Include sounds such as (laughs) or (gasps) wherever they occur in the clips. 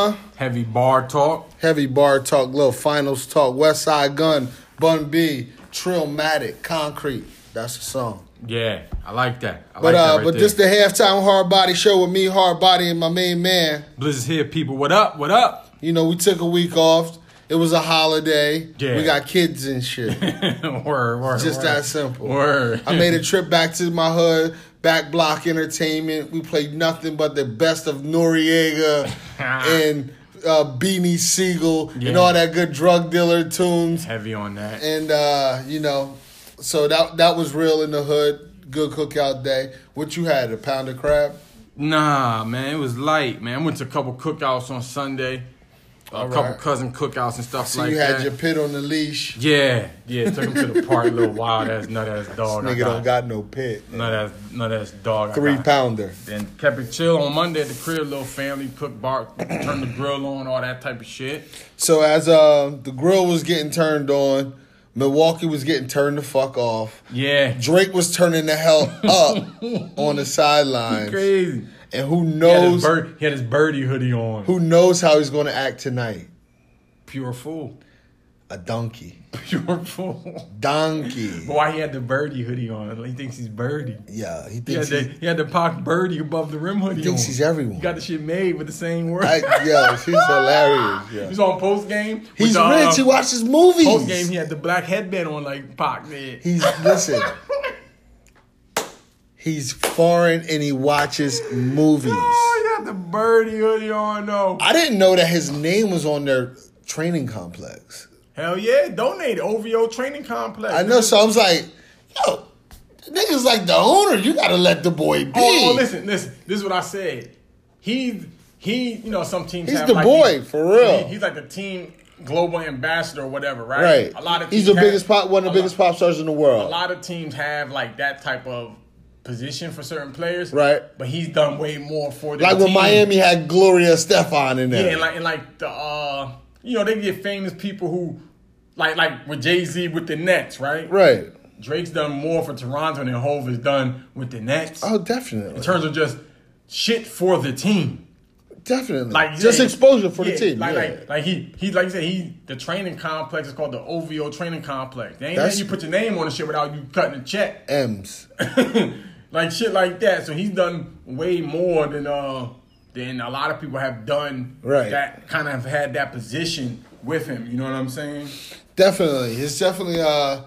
Huh. Heavy bar talk. Heavy bar talk, little finals talk. Westside Gunn, Bun B, Trillmatic, Concrete. That's the song. Yeah, I like that. I But like that uh, right but there. this the halftime hard body show with me, hard body, and my main man. Blizz here, people. What up? What up? You know, we took a week off. It was a holiday. Yeah. We got kids and shit. (laughs) word, word. Just word. that simple. Word. I made a trip back to my hood, back block entertainment. We played nothing but the best of Noreaga (laughs) and uh, Beanie Sigel and all that good drug dealer tunes. heavy on that. And uh, you know, so that that was real in the hood. Good cookout day. What you had? A pound of crab? Nah, man, it was light, man. I went to a couple cookouts on Sunday. A All couple cousin cookouts and stuff So like you had that. your pit on the leash. yeah, yeah. Took him to the park. A little wild ass nut ass dog. I Nigga don't got no pit. nut ass nut ass dog. Three pounder. Then kept it chill on Monday at the crib. Little family cook, bar, turn the grill on, all that type of shit. So as uh, the grill was getting turned on, Milwaukee was getting turned the fuck off. Yeah, Drake was turning the hell up (laughs) on the sidelines. crazy. And who He had, knows bird, he had his birdie hoodie on. who knows how he's gonna act tonight? Pure fool. A donkey. (laughs) Pure fool. Donkey. Why he had the birdie hoodie on? He thinks he's birdie. Yeah, he He had, thinks the, he had the pock birdie above the rim hoodie he thinks on. he's everyone. He got the shit made with the same word. I, yeah, (laughs) he's hilarious. Yeah. was on post game. He's rich. He uh, watches movies. Post game, he had the black headband on like Pac did. He's listen. (laughs) He's foreign and he watches movies. Oh, he had the birdie hoodie on though. I didn't know that his name was on their training complex. Hell yeah, donate OVO training complex. I know, so I was like, yo, nigga's like the owner. You gotta let the boy be. Oh, oh, listen, listen. This is what I said. He, he, you know, some teams He's the like boy, these- for real. he- he's like the team global ambassador or whatever, right? Right. A lot of He's the have- biggest pop, one of the biggest lot- pop stars in the world. A lot of teams have like that type of position for certain players, Right. But he's done way more for the Like when. Miami had Gloria Estefan in there. Yeah, and like and like the uh, you know, they get famous people who, like like with Jay Z with the Nets, right? right. Drake's done more for Toronto than Hove has done with the Nets Oh, definitely. in terms of just shit for the team. definitely. Like just yeah, exposure for yeah, the team. Like, yeah. like like he he like you said he the training complex is called the OVO training complex. They ain't letting you put your name on the shit without you cutting a check. M's. (laughs) like shit like that. So he's done way more than uh than a lot of people have done. Right. That kind of had that position with him. You know what I'm saying? Definitely. It's definitely uh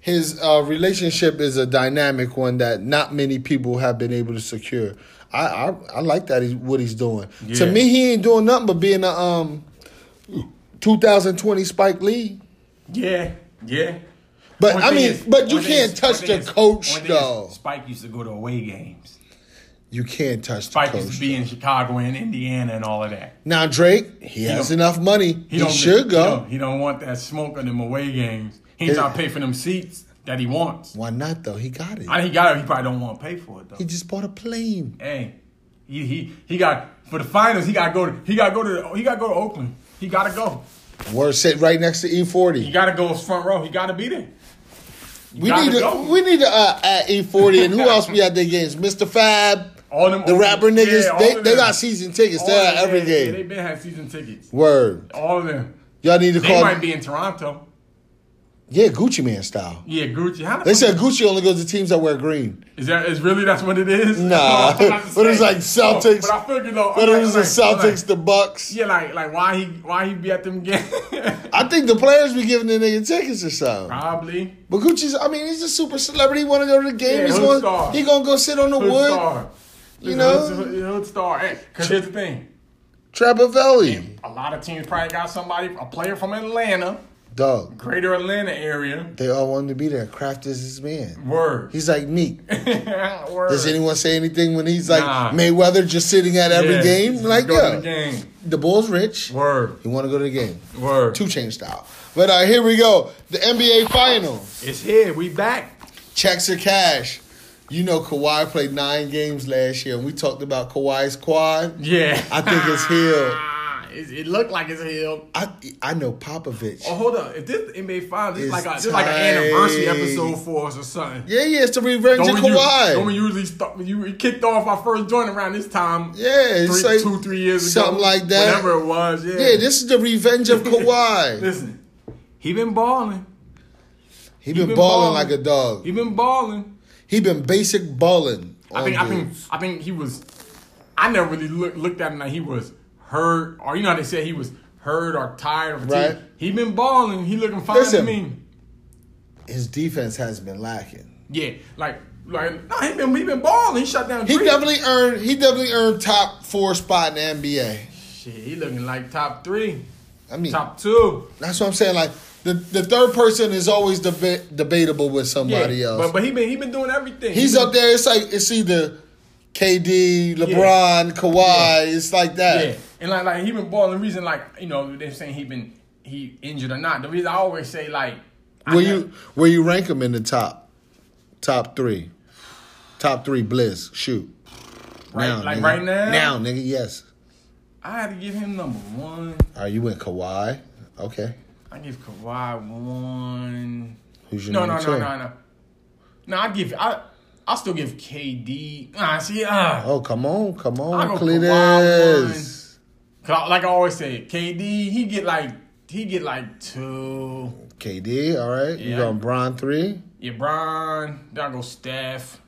his uh relationship is a dynamic one that not many people have been able to secure. I I, I like that he's what he's doing. To me he ain't doing nothing but being a um 2020 Spike Lee. Yeah. Yeah. But Only I mean, is- but you can't is- touch the is- coach only thing is though. Spike used to go to away games. You can't touch the Spike coach. used to be in Chicago and Indiana and all of that. Now Drake, he, has enough money. He, don't should He go. don't, he don't want that smoke on them away games. He ain't Yeah. to pay for them seats that he wants. Why not though? He got it. I he got it. He probably don't want to pay for it though. he just bought a plane. hey, he he he got for the finals. He got to go. To, he got to go to. He got to go to Oakland. He got to go. We're sit right next to E40. He got to go front row. He got to be there. We need to go. we need to uh, at E40 and who else we at their games? Mr. Fab, all them the rapper niggas. yeah, they they got season tickets. All They're at every game. Yeah, they been had season tickets. Word. All of them. Y'all need to They call. They might be in Toronto. Yeah, Gucci Mane style. Yeah, Gucci. How the They said Gucci only goes to teams that wear green. is that is really that's what it is? Nah, (laughs) I'm about to (laughs) but it's like Celtics. but I figured though. But it was like, the I'm like- Celtics, the Bucks. Yeah, like like why he why he be at them games? (laughs) I think the players be giving the nigga tickets or something. Probably. But Gucci's, I mean, he's a super celebrity. He want to go to the game. Yeah, he's going. star. He gonna go sit on the Hood wood. star. You He's know? a hood, hood- hood star. Hey, cause here's the thing. Trapavelli, A lot of teams probably got somebody, a player from Atlanta, dog. greater Atlanta area. They all wanted to be there. Kraft is his man. Word. He's like Meek. (laughs) Word. Does anyone say anything when he's like Nah. Mayweather just sitting at every Yeah, game? Like, yeah, the game. the Bulls rich. Word. He want to go to the game. Word. 2 Chainz style. But uh, here we go. The NBA Finals. It's here. We back. Checks or cash. You know Kawhi played nine games last year, and we talked about Kawhi's quad. Yeah. I think it's healed. (laughs) It, it looked like it's him. I I know Popovich. Oh, hold up. If this NBA Finals, this is It's like a this is like an anniversary episode for us or something. Yeah, yeah, it's the revenge of Don't we, Kawhi. don't we usually start when you we kicked off our first joint around this time? yeah, it's three, like two, three years ago. something like that. Whatever it was, yeah. Yeah, this is the revenge of (laughs) Kawhi. Listen, he been balling. he been, been balling balling. like a dog. He been balling. He been basic balling. I think I think I think he was. I never really look, looked at him like he was hurt, or you know how they say he was hurt or tired. Or Right. He been balling. He looking fine Listen. to me. his defense has been lacking. Yeah, like like no, he been he been balling. He shut down. He three. definitely earned. He definitely earned top four spot in the NBA. Shit, he looking like top three, I mean, top two. that's what I'm saying. Like the the third person is always deba- debatable with Yeah, somebody else. but but he been he been doing everything. He's He been- up there. It's like it's either KD, LeBron, Kawhi. It's like that. Yeah, and like like he been balling. The reason like you know they're saying he been he injured or not. The reason I always say like Where you where you rank him in the top, top three, top three Blizz shoot. Right- like nigga. right now? Now, nigga, yes. I had to give him number one. Are you in Kawhi? Okay. I give Kawhi one. Who's your No, no, number no, two? no, no. No, I give I I still give KD. Ah, see, ah. Oh, come on, come on, Cletus. Cause like I always say, KD he get like he get like two. KD, all right. You Yeah. going Bron three? Yeah, Brian. Then I go Steph.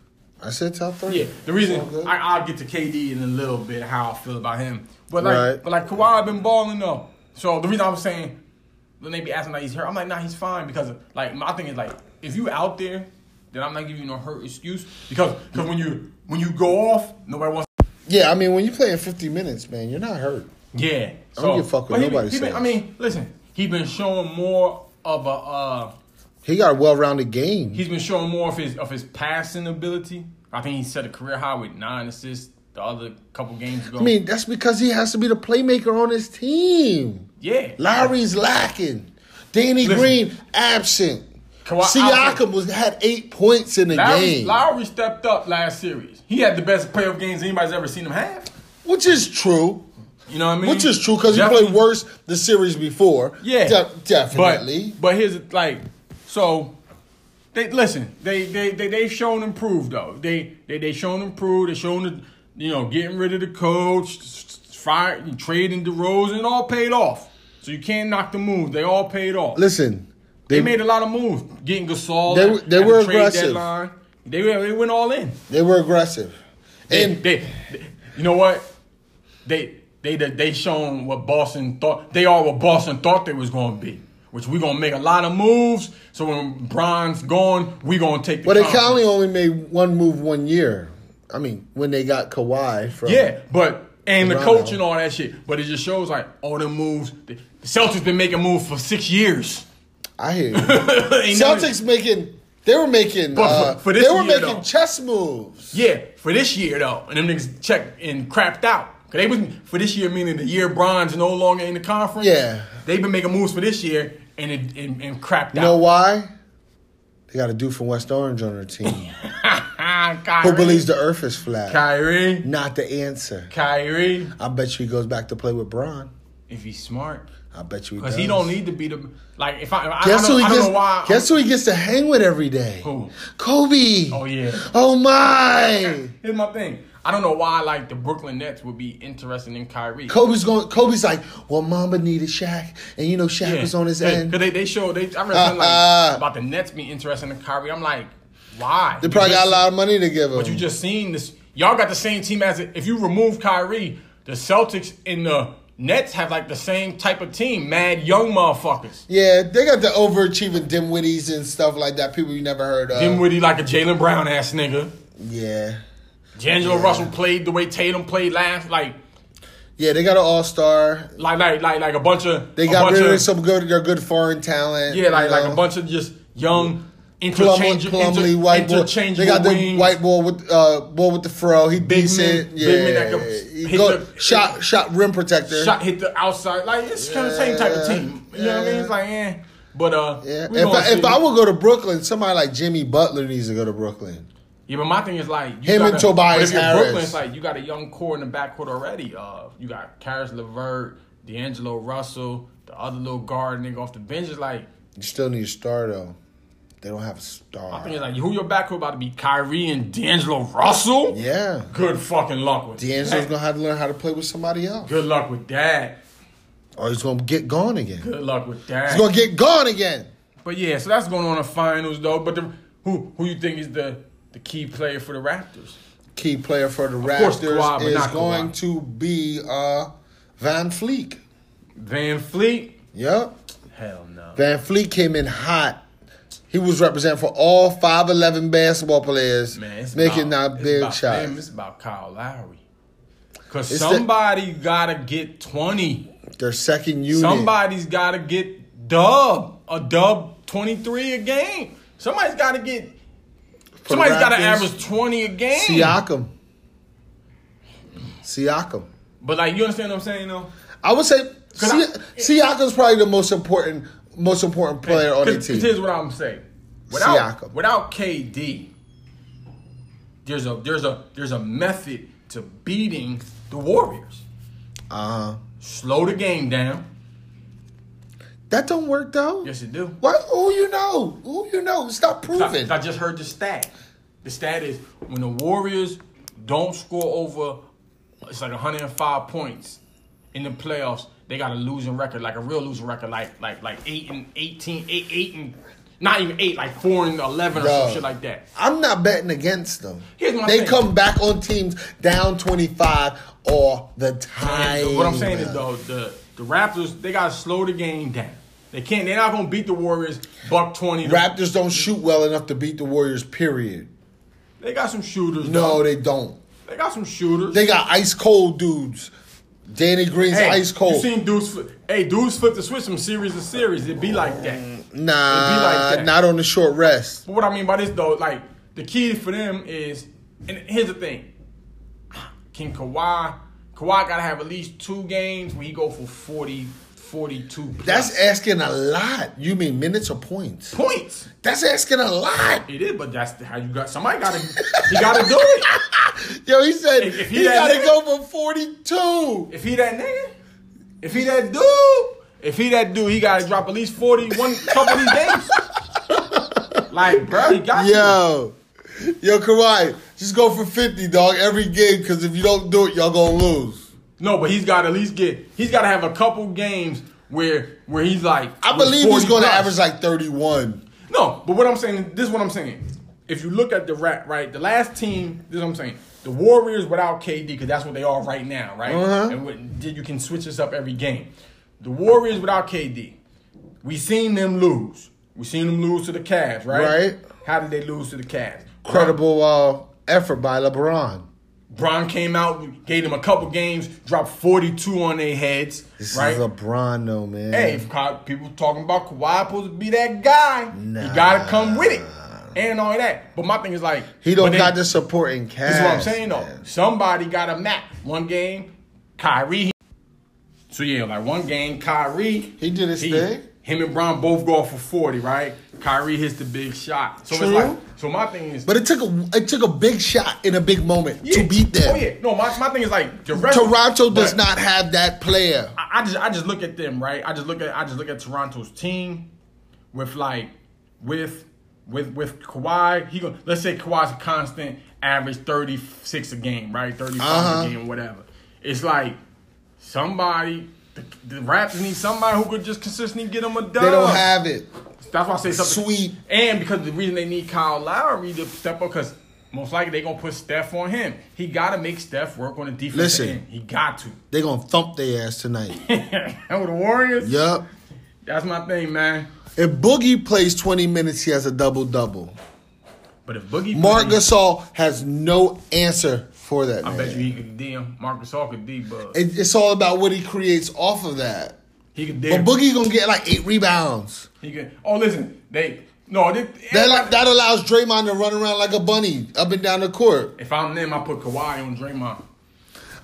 I said top three. Yeah, the reason All. I, I'll get to KD in a little bit how I feel about him, but like, Right. but like Kawhi been balling though. So the reason I was saying when they be asking like he's hurt, I'm like, nah, he's fine because like my thing is like if you out there, then I'm not giving you no hurt excuse because because when you when you go off, nobody wants. Yeah, I mean when you play in fifty minutes, man, you're not hurt. Yeah, I don't give a fuck what but he been- nobody been- I mean, listen, he's been showing more of a. uh He got a well-rounded game. He's been showing more of his of his passing ability. I think he set a career high with nine assists the other couple games ago. I mean, that's because he has to be the playmaker on his team. yeah, Lowry's lacking. Danny Listen. Green absent. Kawhi- Siakam was had eight points in the Lowry, game, Lowry stepped up last series. He had the best playoff games anybody's ever seen him have. which is true. You know what I mean? Which is true because he Definitely- played worse the series before. Yeah, De- definitely. But but here's like so. They listen. They they they they shown improved though. They they they shown improved. They shown the you know getting rid of the coach, fire, trading DeRozan, it all paid off. So you can't knock the move. They all paid off. Listen, They, they made a lot of moves. Getting Gasol. They at- they at were the aggressive. Deadline. They they went all in. they were aggressive, and they, they- you know what? They they they, shown what Boston thought. They are what Boston thought they was going to be. Which we gonna make a lot of moves. So when Bron's gone, we gonna take the. but they conference. only only made one move one year. I mean, when they got Kawhi from Yeah, but and the coach and all that shit. But it just shows like all the moves. The Celtics been making moves for six years. I hear you. (laughs) Celtics making they were making But for- uh, for this they were year, making though. chess moves. Yeah, for this year though, and them niggas checked and crapped out. Cause they was for this year, meaning the year Bron's no longer in the conference. Yeah. they've been making moves for this year and it, and, and crapped You out. You know why? They got a dude from West Orange on their team (laughs) Kyrie, who believes the Earth is flat. Kyrie, Not the answer. Kyrie, I bet you he goes back to play with Bron. if he's smart, I bet you he because he don't need to be the like. If I, I, Guess I, who he gets? know why. Guess who he gets to hang with every day? Who? Kobe. Oh yeah. Oh my. (laughs) Here's my thing. I don't know why like the Brooklyn Nets would be interested in Kyrie. Kobe's going. Kobe's like, well, Mamba needed Shaq, and you know Shaq was on his end. Because they, they showed, they, I read something like, (laughs) about the Nets being interested in Kyrie. I'm like, why? They probably got a lot of money to give him. But you just seen this. Y'all got the same team as if you remove Kyrie, the Celtics and the Nets have like the same type of team. Mad young motherfuckers. yeah, they got the overachieving Dinwiddies and stuff like that. People you never heard of. Dinwiddie like a Jaylen Brown ass nigga. yeah, D'Angelo Russell played the way Tatum played last. Like, yeah, they got an all star. like, like, like, like a bunch of. They got rid of of, some good. They're good foreign talent. Yeah, like, like know. a bunch of just young, Plumlee, inter, white boy. They got the wings. white boy with uh ball with the fro. He Big decent. man- yeah, big man that can He hit go- the- shot shot rim protector. shot hit the outside. Like it's kind of the same type of team. You know what I mean? It's like, eh. But uh, yeah. If I, if. I would go to Brooklyn, somebody like Jimmy Butler needs to go to Brooklyn. Yeah, but my thing is like you Him and Tobias if you're Harris. Brooklyn, it's like you got a young core in the backcourt already. Uh, you got Caris LeVert, D'Angelo Russell, the other little guard nigga off the bench is like. You still need a star though. They don't have a star. I think it's like who your backcourt about to be Kyrie and D'Angelo Russell. yeah. Good fucking luck with D'Angelo's that. gonna have to learn how to play with somebody else. Good luck with that. Or he's gonna get gone again. Good luck with that. He's gonna get gone again. But yeah, so that's going on in the finals though. But the, who who you think is the the key player for the Raptors? Key player for the course, Raptors Kawhi, is going Kawhi. to be uh, VanVleet. Van Fleet? Yep. Hell no. VanVleet came in hot. He was representing for all 5'11 basketball players, Man, making about, that big. Them, it's about Kyle Lowry. Cause somebody gotta get twenty. Their second unit. Somebody's gotta get dub a dub twenty three a game. Somebody's gotta get. Somebody's gotta average twenty a game. Siakam. Siakam. But like you understand what I'm saying though. I would say Si- Siakam's probably the most important most important player on the team. Here's what I'm saying. Without Siakam. without KD, there's a there's a there's a method to beating the Warriors. Uh-huh. Slow the game down. That don't work though. Yes, it do. What? Who you know? Who you know? Stop proving. I just heard the stat. The stat is when the Warriors don't score over, it's like 105 points in the playoffs. They got a losing record, like a real losing record, like like like eight and 18, eight, eight and not even eight, like four and 11 or some shit like that. I'm not betting against them. Here's my they thing. come back on teams down 25 all the time. And what I'm saying is though, the the Raptors they gotta slow the game down. They can't. They're not gonna beat the Warriors buck twenty. to- Raptors don't shoot well enough to beat the Warriors. Period. They got some shooters. No, though. they don't. they got some shooters. They got ice cold dudes. Danny Green's hey, ice cold. You seen dudes? Flip, hey, dudes flip the switch from series to series. It be like that. Mm, nah, It'd be like that. not on the short rest. But what I mean by this though, like the key for them is, and here's the thing: Can Kawhi, Kawhi got to have at least two games where he go for 40, 42 plus That's asking a lot. You mean minutes or points? points. That's asking a lot. It is, but that's how you got. Somebody got to. he got to do it. (laughs) Yo, he said If- if he he, got to nigga- go for 42. If he that nigga, if he that dude, if he that dude, he got to drop at least forty one couple of these games. (laughs) like, bro, he got to. Yo, yo, Kawhi, just go for 50, dog, every game, because if you don't do it, y'all gonna lose. No, but he's got to at least get. He's got to have a couple games where where he's like. I believe he's gonna average like 31. No, but what I'm saying, this is what I'm saying. If you look at the rat, right, the last team, this is what I'm saying. The Warriors without KD, because that's what they are right now, right? Uh-huh. And what, you can switch this up every game. The Warriors without KD, we seen them lose. We seen them lose to the Cavs, right? Right. How did they lose to the Cavs? Credible uh, effort by LeBron. Bron came out, gave them a couple games, dropped 42 on their heads, This right? is LeBron, though, man. Hey, if Ka- people talking about Kawhi supposed to be that guy, Nah. he gotta come with it and all that. But my thing is like he don't but got the supporting cast. This is what I'm saying though. man. Somebody got a map. One game, Kyrie. So yeah, like one game, Kyrie. He did his thing. Him and Brown both go off for 40, right? Kyrie hits the big shot. So True. it's like, so my thing is, But it took a it took a big shot in a big moment yeah. to beat them. Oh yeah, no, my, my thing is like rest. Toronto does not have that player. I, I just I just look at them, right? I just look at I just look at Toronto's team with like with with with Kawhi. He go let's say Kawhi's a constant average thirty six a game, right? Thirty five Uh-huh. a game, whatever. It's like somebody. The, the Raptors need somebody who could just consistently get them a dub. They don't have it. That's why I say something. Sweet. And because the reason they need Kyle Lowry to step up, because most likely they're gonna put Steph on him. He got to make Steph work on the defense. Listen. end. he got to. They're gonna thump their ass tonight. (laughs) and with the Warriors, Yep. that's my thing, man. If Boogie plays 20 minutes, he has a double double. But if Boogie, Marc plays, Gasol has no answer for that. I man. bet you he could DM. Marcus could D, but It- it's all about what he creates off of that. he could But DM. Boogie gonna get like eight rebounds. he could. Oh, listen, they no. They, That like, that allows Draymond to run around like a bunny up and down the court. if I'm them, I put Kawhi on Draymond.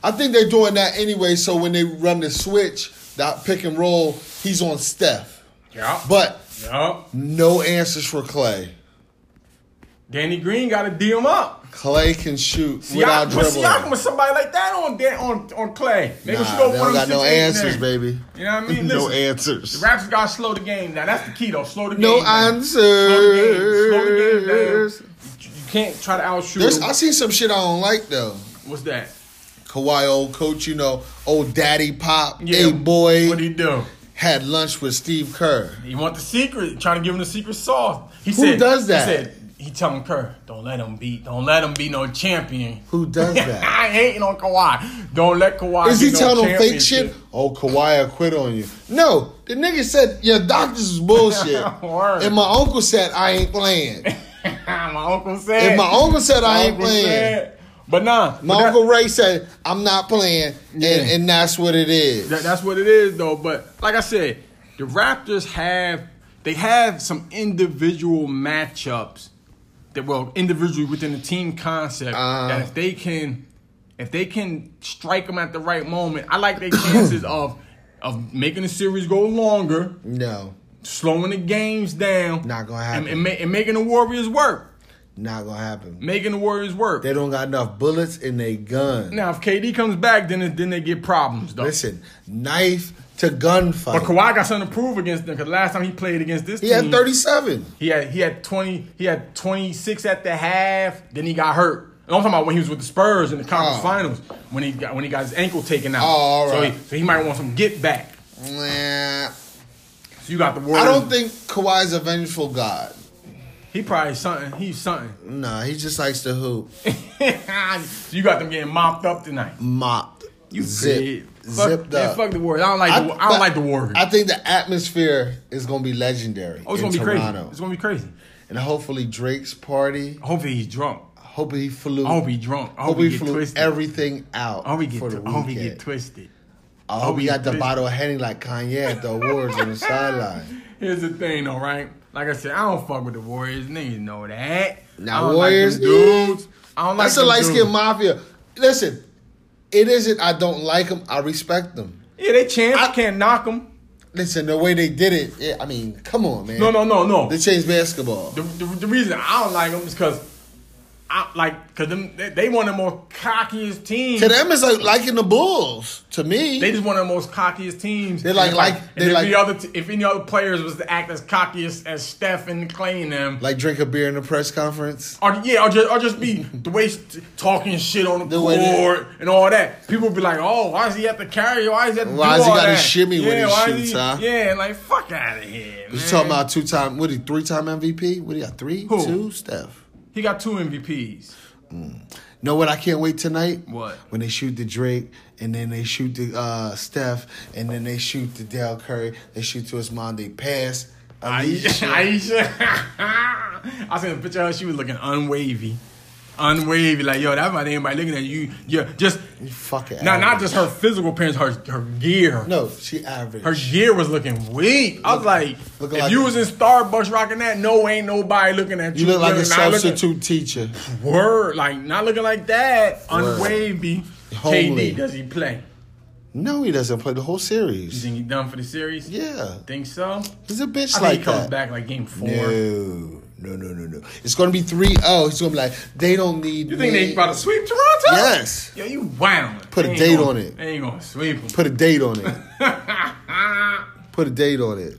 I think they're doing that anyway. So when they run the switch, that pick and roll, he's on Steph. Yeah, But yeah. no answers for Clay. Danny Green got to D him up. Clay can shoot without put dribbling. Siakam with somebody like that on on on Clay. We Nah, go they don't got no answers, there. baby. You know what I mean? (laughs) no Listen, answers. The Raptors got to slow the game down. That's the key, though. Slow the game No down. answers. Slow the game. Slow the game down. You can't try to outshoot. There's. I seen some shit I don't like though. What's that? Kawhi, old coach, you know, old daddy pop, Yeah. hey boy, What'd he do? had lunch with Steve Kerr. He want the secret, trying to give him the secret sauce. He Who said, does that? He said, he telling Kerr, don't let him be, don't let him be no champion. Who does (laughs) that? I hating on Kawhi. Don't let Kawhi. Is he no telling them fake shit? Oh, Kawhi will quit on you. No, the nigga said your doctors is bullshit. (laughs) And my uncle said I ain't playing. (laughs) my uncle said. And my uncle said my I ain't playing. said- but nah, My but that- uncle Ray said I'm not playing, Yeah. and, and that's what it is. That, that's what it is, though. But like I said, the Raptors have they have some individual matchups that well individually within the team concept Uh. that if they can if they can strike them at the right moment, I like their chances (coughs) of of making the series go longer, no, slowing the games down, Not gonna happen. and, ma- and making the Warriors work, not gonna happen. making the Warriors work. They don't got enough bullets in their gun. now, if KD comes back, then then they get problems though. Listen, knife to gunfight. But Kawhi got something to prove against them because last time he played against this he team, had 37. He had he had twenty he had twenty six at the half. Then he got hurt. And I'm talking about when he was with the Spurs in the conference Oh. finals when he got when he got his ankle taken out. Oh, so, he, so he might want some get back. Nah, So you got the Warriors. I don't think Kawhi's a vengeful god. he probably something. He's something. Nah, he just likes to hoop. (laughs) so you got them getting mopped up tonight. Mopped. You Zip, Fuck, up. fuck the Warriors. I don't like the, I, don't like the Warriors. I think the atmosphere is gonna be legendary. oh, it's gonna be crazy. It's gonna be crazy. And hopefully Drake's party. Hopefully he's drunk. Hopefully he flew. I hope he drunk. I hope, Hope he flew twisted. everything out I hope he get. for the I hope he get twisted. I hope hope he got the bottle of Henny like Kanye at the awards on the (laughs) sideline. Here's the thing, though, right? Like I said, I don't fuck with the Warriors. Niggas know that. Now, Warriors, like dudes. I don't like That's a light skinned mafia. Listen, it isn't. I don't like them. I respect them. Yeah, they champs. I- can't knock them. Listen, the way they did it. Yeah, I mean, come on, man. No, no, no, no. They changed basketball. The, the, the reason I don't like them is because I like because them they, they one of the most cockiest teams. To them, it's like liking the Bulls. To me, They just one of the most cockiest teams. They like- like- and they if like- any other t- if any other players was to act as cocky as, as Steph and Clay and them, like drink a beer in the press conference. or yeah, or just or just be (laughs) the way he's t- talking shit on the, The court and all that. People be like, "Oh, why does he have to carry? Why is he have to Why does he gotta that? shimmy when he shoots, is he- huh? Yeah, like fuck out of here. You talking about two time? What he three time MVP? What he got? Three, Who? two? Steph. He got two MVPs. Know what? I can't wait tonight. What? When they shoot the Drake, and then they shoot the uh, Steph, and then they shoot the Dell Curry. They shoot to his mom. They pass. Ayesha. Ayesha. (laughs) I seen a picture of her. She was looking unwavy, unwavy. Like yo, that might anybody looking at you. Yeah, just You fucking. not not just her physical appearance, her her gear. No, she average. Her gear was looking weak. I was like, if like you a- was in Starbucks rocking that, no, ain't nobody looking at you. you look like a Not looking- substitute teacher. Word, like not looking like that. Word. Unwavy. Homely. KD, does he play? No, he doesn't play the whole series. You think he done for the series? Yeah, Think so? he's a bitch I think like he comes that. back like game four. No, no, no, no, no. It's gonna be 3-0. He's gonna be like, they don't need. You think me. they about to sweep Toronto? Yes. Yo, you wound. Put a They ain't date gonna- on it. They ain't gonna sweep them. Put a date on it. (laughs) Put a date on it.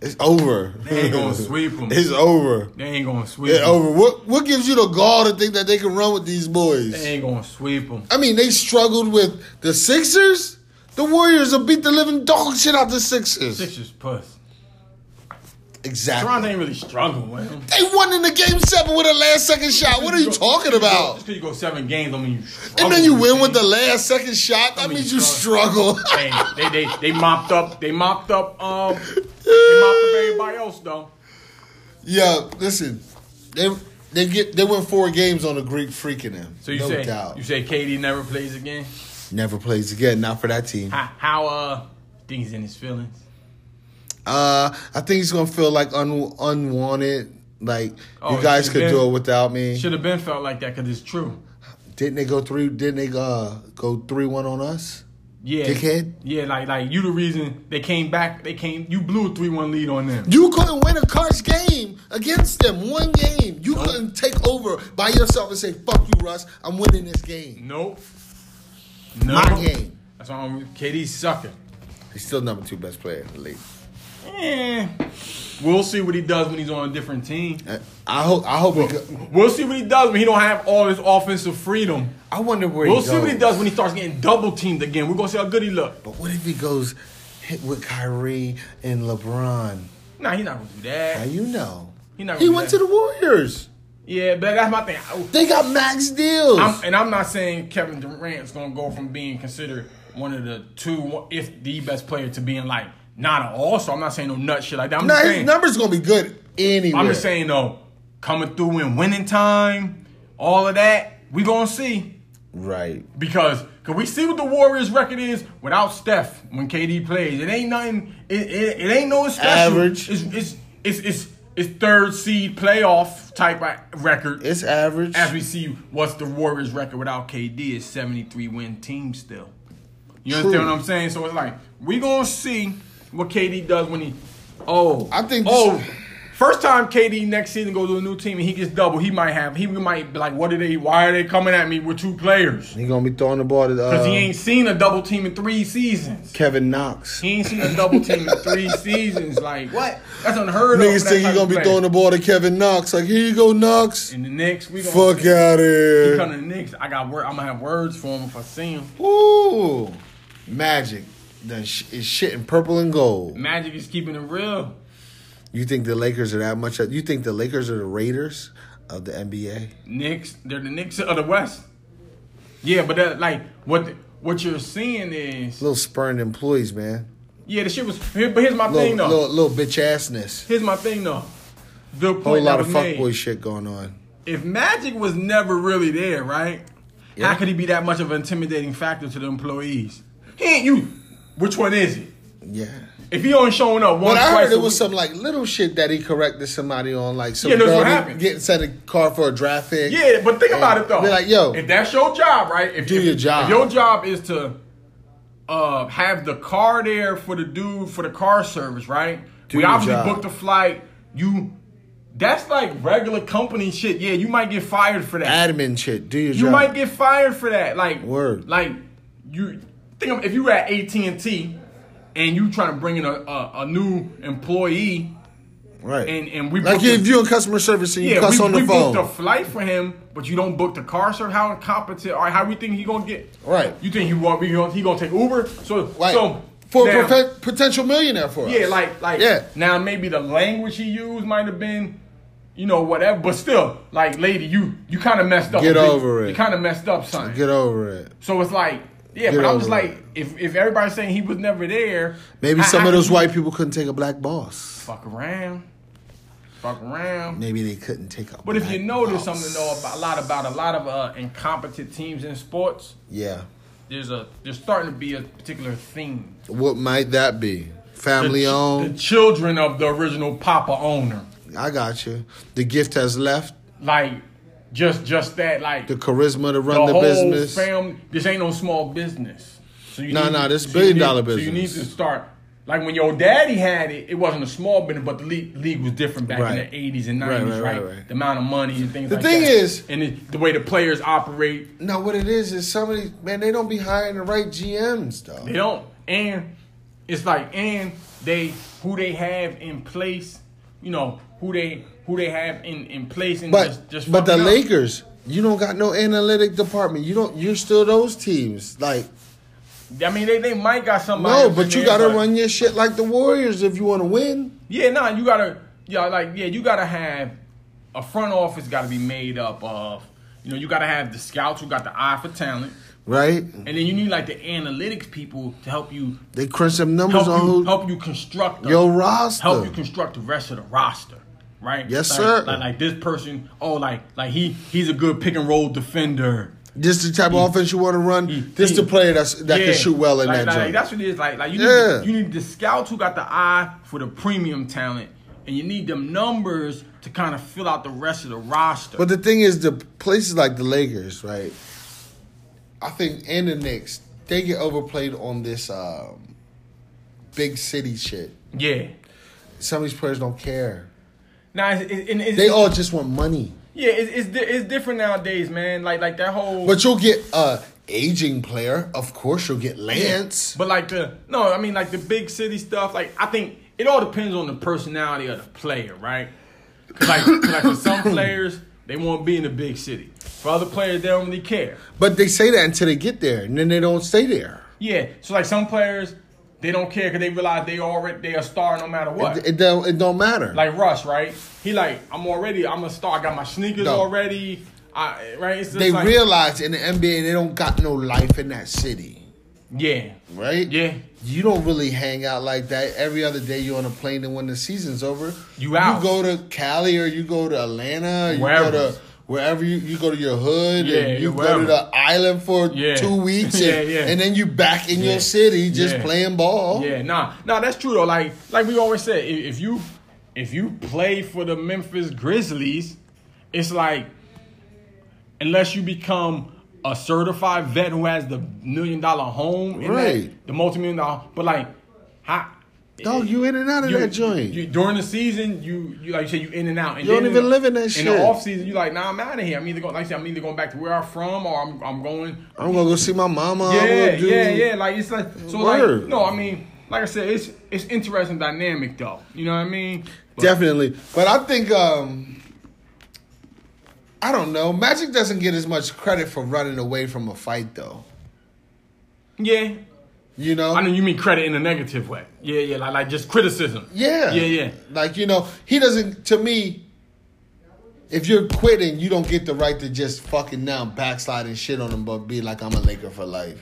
It's over. They ain't gonna (laughs) sweep 'em. It's over. They ain't gonna sweep It's over. What What gives you the gall to think that they can run with these boys? They ain't gonna sweep them. I mean, they struggled with the Sixers. The Warriors will beat the living dog shit out of the Sixers. Sixers puss. Exactly. Toronto ain't really struggling with them. They won in the game seven with a last second shot. What are you talking about? Just because you go seven games, don't mean you. And then you win with the last second shot. That mean, means you struggle. struggle. (laughs) They, they they mopped up. They mopped up. Um, they mopped up everybody else though. Yeah, listen, they they get they win four games on the Greek freaking them. So you no say doubt. you say KD never plays again? never plays again. Not for that team. How, how uh think he's in his feelings? Uh, I think he's gonna feel like un- unwanted. Like Oh, you guys could been- do it without me. Should have been felt like that because it's true. Didn't they go three? Didn't they uh, go three one on us? Yeah, Dickhead. Yeah, like like you the reason they came back. They came. You blew a three one lead on them. You couldn't win a Cards game against them. One game. You couldn't take over by yourself and say, "Fuck you, Russ. I'm winning this game." Nope. No. My game. That's why I'm KD's sucking. He's still number two best player in the league. Eh. We'll see what he does when he's on a different team. I hope. I hope. He go, We'll see what he does when he don't have all his offensive freedom. I wonder where he does. We'll he see goes. what he does when he starts getting double teamed again. We're gonna see how good he looks. But what if he goes hit with Kyrie and LeBron? Nah, he's not gonna do that. How that. you know? He not He went do to the Warriors. Yeah, but that's my thing. They got max deals. I'm, and I'm not saying Kevin Durant's gonna go from being considered one of the two, if the best player, to being like not an all star. I'm not saying no nut shit like that. I'm nah, just his saying. numbers gonna be good anyway. I'm just saying though, coming through in winning time, all of that, we gonna see. Right. Because cause we see what the Warriors record is without Steph when KD plays. It ain't nothing. It, it, it ain't no special. Average. It's it's it's it's, it's third seed playoff type of record. It's average. As we see, what's the Warriors record without KD is 73 win team still. You True. understand what I'm saying? So it's like we gonna see what KD does when he. Oh, I think this- Oh, first time KD next season goes to a new team and he gets double, he might have. He might be like, "What are they? Why are they coming at me with two players?" He gonna be throwing the ball to Because uh, he ain't seen a double team in three seasons. Kevin Knox. He ain't seen a double team in three (laughs) seasons. Like what? That's unheard of. Niggas think he gonna be player. throwing the ball to Kevin Knox. Like, here you go, Knox. In the Knicks, we gonna Fuck out He here. come to the Knicks. I got word. I'm gonna have words for him if I see him. Ooh, Magic. Then sh- is shit in purple and gold. Magic is keeping it real. You think the Lakers are that much? Of you think the Lakers are the Raiders of the NBA? Knicks, they're the Knicks of the West. Yeah, but that, like what what you're seeing is Little spurned employees, man. yeah, the shit was. Here, but here's my thing though. little, little bitch assness. Here's my thing though. The Whole lot of fuckboy shit going on. If Magic was never really there, right? Yeah. How could he be that much of an intimidating factor to the employees? He ain't you. Which one is it? Yeah. If he only showing up once, But I heard it was week- some like little shit that he corrected somebody on, like some Yeah, girl what happened. getting sent a car for a draft pick. Yeah, but think about it though. Be like, yo, if that's your job, right? If Do if- your job. If your job is to uh, have the car there for the dude for the car service, right? Do we obviously job. booked the flight. You, that's like regular company shit. Yeah, you might get fired for that. admin shit. Do your job. you job. might get fired for that. Like Word. Like you think of, if you were at AT and T and you trying to bring in a, a, a new employee. right. and- and we like if you're in customer service and you Yeah, cuss we, on the we phone. booked a flight for him, but you don't book the car service. How incompetent? All right, how we think he gonna get? Right. You think he want? We gonna, he gonna take Uber? So Right. so for now- a potential millionaire for us. yeah, like like Yeah. Now maybe the language he used might have been, you know, whatever. But still, like lady, you you kind of messed up. Get over it. You kind of messed up, son. Get over it. so it's like. Yeah, Get but I was like, if if everybody's saying he was never there, Maybe how- some how of those white people couldn't take a black boss. fuck around, fuck around. Maybe they couldn't take a. But if you notice boss. something though about a lot about a lot of uh, incompetent teams in sports, Yeah. there's a there's starting to be a particular theme. What might that be? Family the, owned. the children of the original Papa owner, I got you. The gift has left. like just just that, like The charisma to run the the, business. family. This ain't no small business. So you Nah, need nah, this so billion need- dollar So you need to start. Like when your daddy had it, it wasn't a small business, but the league, league was different back Right. in the eighties and nineties, right, right, right, right. The amount of money and things. The like thing that. is- and it, the way the players operate, No, what it is is somebody man, they don't be hiring the right GMs though. They don't, and it's like, and they who they have in place, you know, who they who they have in in place, and But just, just but the up. Lakers, you don't got no analytic department. You don't. You're still those teams. Like I mean, they, they might got somebody. no, but you got to run your shit like the Warriors if you want to win. Yeah, nah, you gotta, yeah, like yeah, you gotta have a front office. Got to be made up of, you know, you gotta have the scouts who got the eye for talent, Right? and then you need like the analytics people to help you They crunch some numbers on you who help you construct the, your roster. help you construct the rest of the roster, right? Yes, Like- sir. Like, like this person, oh, like like he he's a good pick and roll defender. This the type of offense you want to run. he- this he- the player that's that Yeah. can shoot well in like, that like. That's what it is. Like like you Yeah. need you need the scouts who got the eye for the premium talent, and you need them numbers to kind of fill out the rest of the roster. But the thing is, the places like the Lakers, right? I think and the Knicks, they get overplayed on this um, big city shit. Yeah. Some of these players don't care. Now it's, it, and it's, They all just want money. yeah, it's, it's di- it's different nowadays, man. Like like that whole. But you'll get a aging player. Of course, you'll get Lance. But like the no, I mean like the big city stuff. Like I think it all depends on the personality of the player, right? 'Cause like, 'cause like for some (coughs) players, they want to be in the big city. For other players, they don't really care. But they say that until they get there, and then they don't stay there. Yeah, so like some players, they don't care because they realize they already they a star no matter what. It, it don't. It don't matter. like Russ, right? He like I'm already I'm a star. I got my sneakers No. already. I, right? It's they like, realize in the NBA they don't got no life in that city, Yeah, right? yeah. You don't really hang out like that. Every other day you're on a plane, and when the season's over, You out. You go to Cali or you go to Atlanta. You Wherever. Wherever you, you go to your hood. Yeah, and you go to the island for Yeah. two weeks. And, yeah. and then you back in Yeah. your city just Yeah. playing ball. Yeah, nah, nah, that's true though. Like, like we always say, if, if you if you play for the Memphis Grizzlies, it's like unless you become a certified vet who has the million dollar home, in that- Right. the multi million dollar, but like, how? Dog, you in and out of you- that joint. you- during the season, you you like you say you in and out. And You don't even in live in that In shit. the off season, you like, nah, I'm out of here. I'm either going, like I said, I'm either going back to where I'm from, or I'm I'm going I'm gonna go see my mama. Yeah, do, yeah, yeah. Like it's like so. Word. Like no, I mean, like I said, it's it's interesting dynamic though. You know what I mean? But- Definitely. But I think um I don't know. Magic doesn't get as much credit for running away from a fight though. Yeah, You know? I know you mean credit in a negative way. Yeah, yeah, like like just criticism. yeah. yeah, yeah. Like, you know, he doesn't to me if you're quitting, you don't get the right to just fucking now backslide and shit on him, but be like, I'm a Laker for life.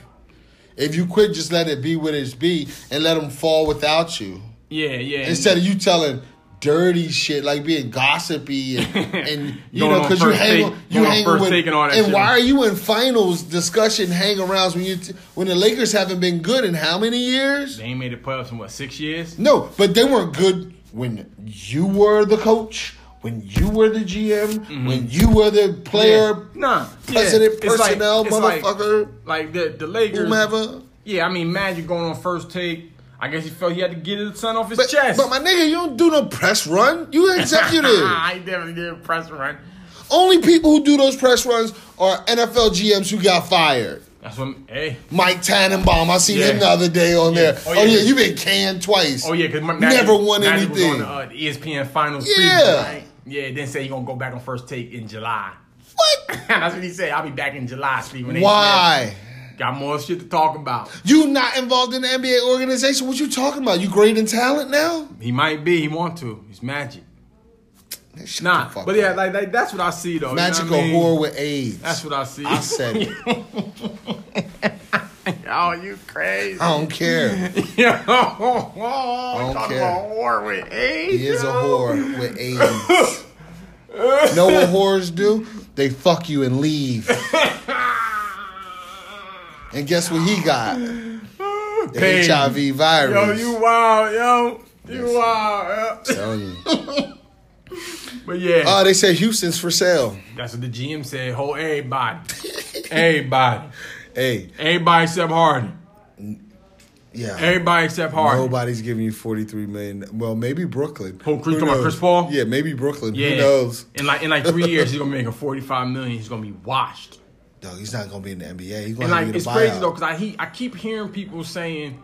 If you quit, just let it be what it be and let him fall without you. Yeah, yeah. Instead of you telling dirty shit, like being gossipy and, (laughs) and you know, because you hang take- you on hang with and and shit. why are you in finals discussion hang arounds when you t- when the Lakers haven't been good in how many years? they ain't made it playoffs in what six years? No, but they weren't good when you were the coach, when you were the GM, when you were the player, Mm-hmm. Yeah. Nah, president, like- personnel, like- motherfucker, Like the the Lakers. whomever. Yeah, I mean, Magic going on first take. I guess he felt he had to get his son off his But, chest. but my nigga, you don't do no press run. You (laughs) executive. I definitely did a press run. Only people who do those press runs are NFL GMs who got fired. That's what. Hey. Mike Tannenbaum, I seen Yeah. him the other day on Yeah. there. Oh, Oh yeah. yeah, you been canned twice. Oh yeah, because Never won Magic anything. Was on the, uh, ESPN Finals. Yeah. right? Yeah. Then say he gonna go back on first take in July. What? (laughs) That's what he said. I'll be back in July, Stephen. A. Why? Smith. Got more shit to talk about. You not involved in the NBA organization? What you talking about? You great in talent now? He might be. He want to. He's Magic. Man, Nah, the fuck but yeah, like, like that's what I see though. Magic you know what I a mean? whore with AIDS. That's what I see. I said it. (laughs) (laughs) oh, you crazy? I don't care. (laughs) Yo, I don't talking care. about war with AIDS. He is a whore with AIDS. know what whores do? They fuck you and leave. And guess what he got? (gasps) The Pain. HIV virus. Yo, you wild, yo. You Yes. wild. Yeah. Telling you. (laughs) But yeah, Oh, they say Houston's for sale. that's what the GM said. Hold everybody. (laughs) everybody. Hey, Everybody except Harden. yeah. Everybody except Harden. Nobody's giving you forty three million. Well, maybe Brooklyn. Who, Chris- Who talking? Chris Paul? Yeah, maybe Brooklyn. Yeah. Who knows? In like in like three (laughs) years, he's gonna make a forty five million. He's gonna be washed. No, he's not gonna be in the NBA. He's gonna And like it's crazy though, cause I he, I keep hearing people saying,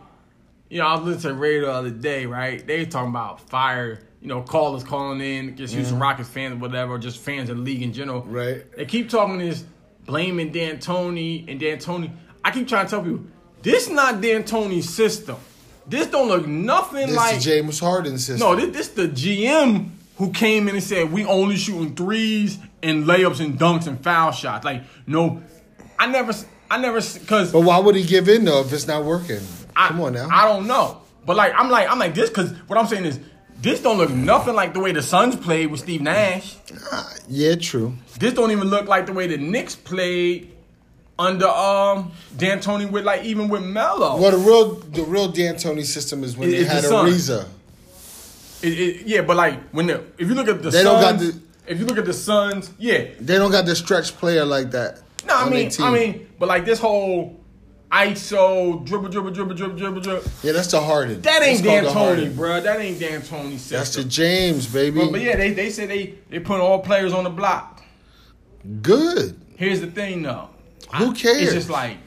you know, I was listening to radio the other day, right? They talking about fire, you know, callers calling in, just Houston mm-hmm. Rockets fans or whatever, or just fans of the league in general. Right. They keep talking this blaming D'Antoni and D'Antoni. I keep trying to tell people, this not D'Antoni's system. This don't look nothing This like is James Harden system. no, this, this the GM who came in and said we only shooting threes and layups and dunks and foul shots. Like no, I never, I never, because But why would he give in though if it's not working? I, Come on now. I don't know, but like I'm like I'm like this because what I'm saying is this don't look nothing like the way the Suns played with Steve Nash. yeah, true. This don't even look like the way the Knicks played under um D'Antoni with like even with Melo. Well, the real the real D'Antoni system is when It- they had the Ariza. It- it- yeah, but like when the if you look at the They Suns, don't got the- if you look at the Suns, yeah, They don't got the stretch player like that. No, I mean. I mean, but like this whole ISO, dribble, dribble, dribble, dribble, dribble, dribble. Yeah, that's the Harden. That ain't That's called the D'Antoni, Harden. bro. That ain't D'Antoni system. That's the James, baby. but, but yeah, they, they said they they put all players on the block. Good. Here's the thing, though. Who cares? It's just like,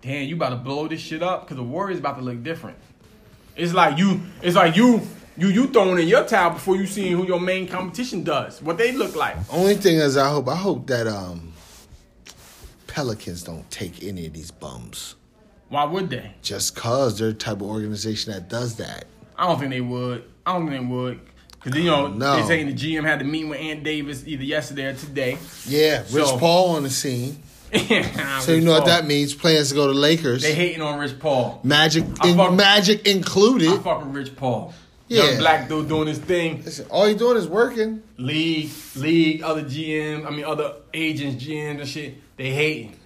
damn, you about to blow this shit up because the Warriors about to look different. It's like you, it's like you, you, you throwing in your towel before you seeing who your main competition does, what they look like. Only thing is, I hope I hope that um Pelicans don't take any of these bums. Why would they? Just cause they're the type of organization that does that. I don't think they would. I don't think they would. Because, you know, No. they saying the GM had to meet with Ant Davis either yesterday or today. Yeah, Rich So- Paul on the scene. (laughs) So you know what that means? Plans to go to Lakers. They hating on Rich Paul. Magic, I in, fuck- Magic I included. fuck with Rich Paul. Yeah. Young black dude doing his thing. Listen, all he doing is working. League, league, other GM, I mean other agents, GMs and shit. They hating.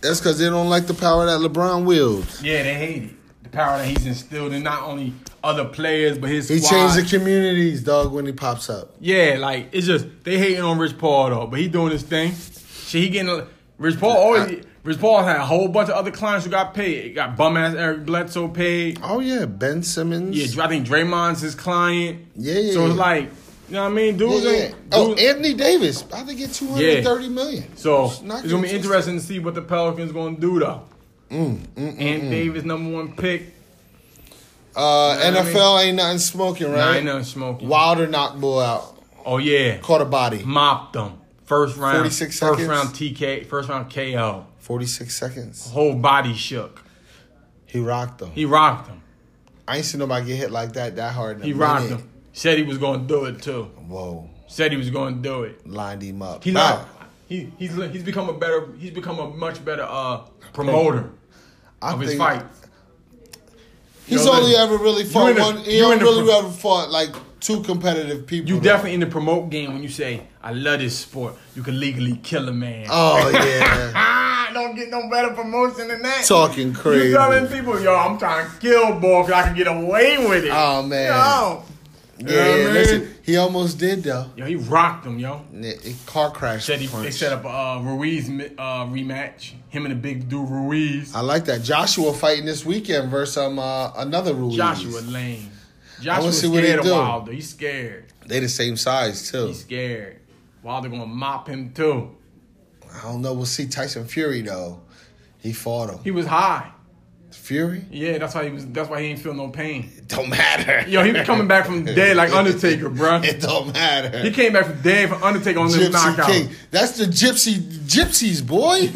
That's because they don't like the power that LeBron wields. Yeah, they hate it. The power that he's instilled in not only other players but his He squad. changed the communities, dog, when he pops up. Yeah, like it's just they hating on Rich Paul though, but he doing his thing. Shit, he getting a, Rich Paul always. Rich Paul had a whole bunch of other clients who got paid. He got bum ass Eric Bledsoe paid. Oh yeah, Ben Simmons. Yeah, I think Draymond's his client. Yeah, yeah, So it's like, you know what I mean? Yeah, Dudes yeah. ain't. Oh, Anthony Davis. About to get two hundred thirty million. So It's it's gonna be interesting to see what the Pelicans gonna do though. Mm, and Davis number one pick. Uh, You know what I NFL ain't nothing smoking, Nah, right? ain't nothing smoking. Wilder knocked Bull out. Oh yeah, Caught a body. mopped them. First round, 46 seconds. first round TK, first round KO. Forty six seconds. Whole body shook. He rocked them. He rocked him. I ain't seen nobody get hit like that that hard. In a He rocked him. Said he was gonna do it too. Whoa, Said he was gonna do it. lined him up. He not. He he's he's become a better. He's become a much better uh promoter I of his fight. fights. He's Yo, only listen, ever really fought one. He only really ever fought like two competitive people. You though. definitely in the promote game when you say, "I love this sport." You can legally kill a man. Oh (laughs) yeah. Ah, don't get no better promotion than that. Talking crazy. You telling people, yo, I'm trying to kill boy because I can get away with it. Oh, man. Yo, Yeah, You know I mean? listen, he almost did though. yo, he rocked him, yo. Yeah, it- Car crash. Said he, punch. they set up a uh, Ruiz uh, rematch. Him and the big dude Ruiz. I like that. Joshua fighting this weekend versus um uh, another Ruiz. Joshua Lane. Wanna Joshua see what they do. Wilder. He's scared. They the same size too. He's scared. Wilder gonna mop him too. I don't know. We'll see Tyson Fury though. He fought him. He was high. Fury? Yeah, that's why he was. That's why he ain't feel no pain. It don't matter. Yo, he was coming back from dead like Undertaker, bruh. (laughs) It don't matter. He came back from dead from Undertaker on this knockout. King. That's the gypsy gypsies, boy.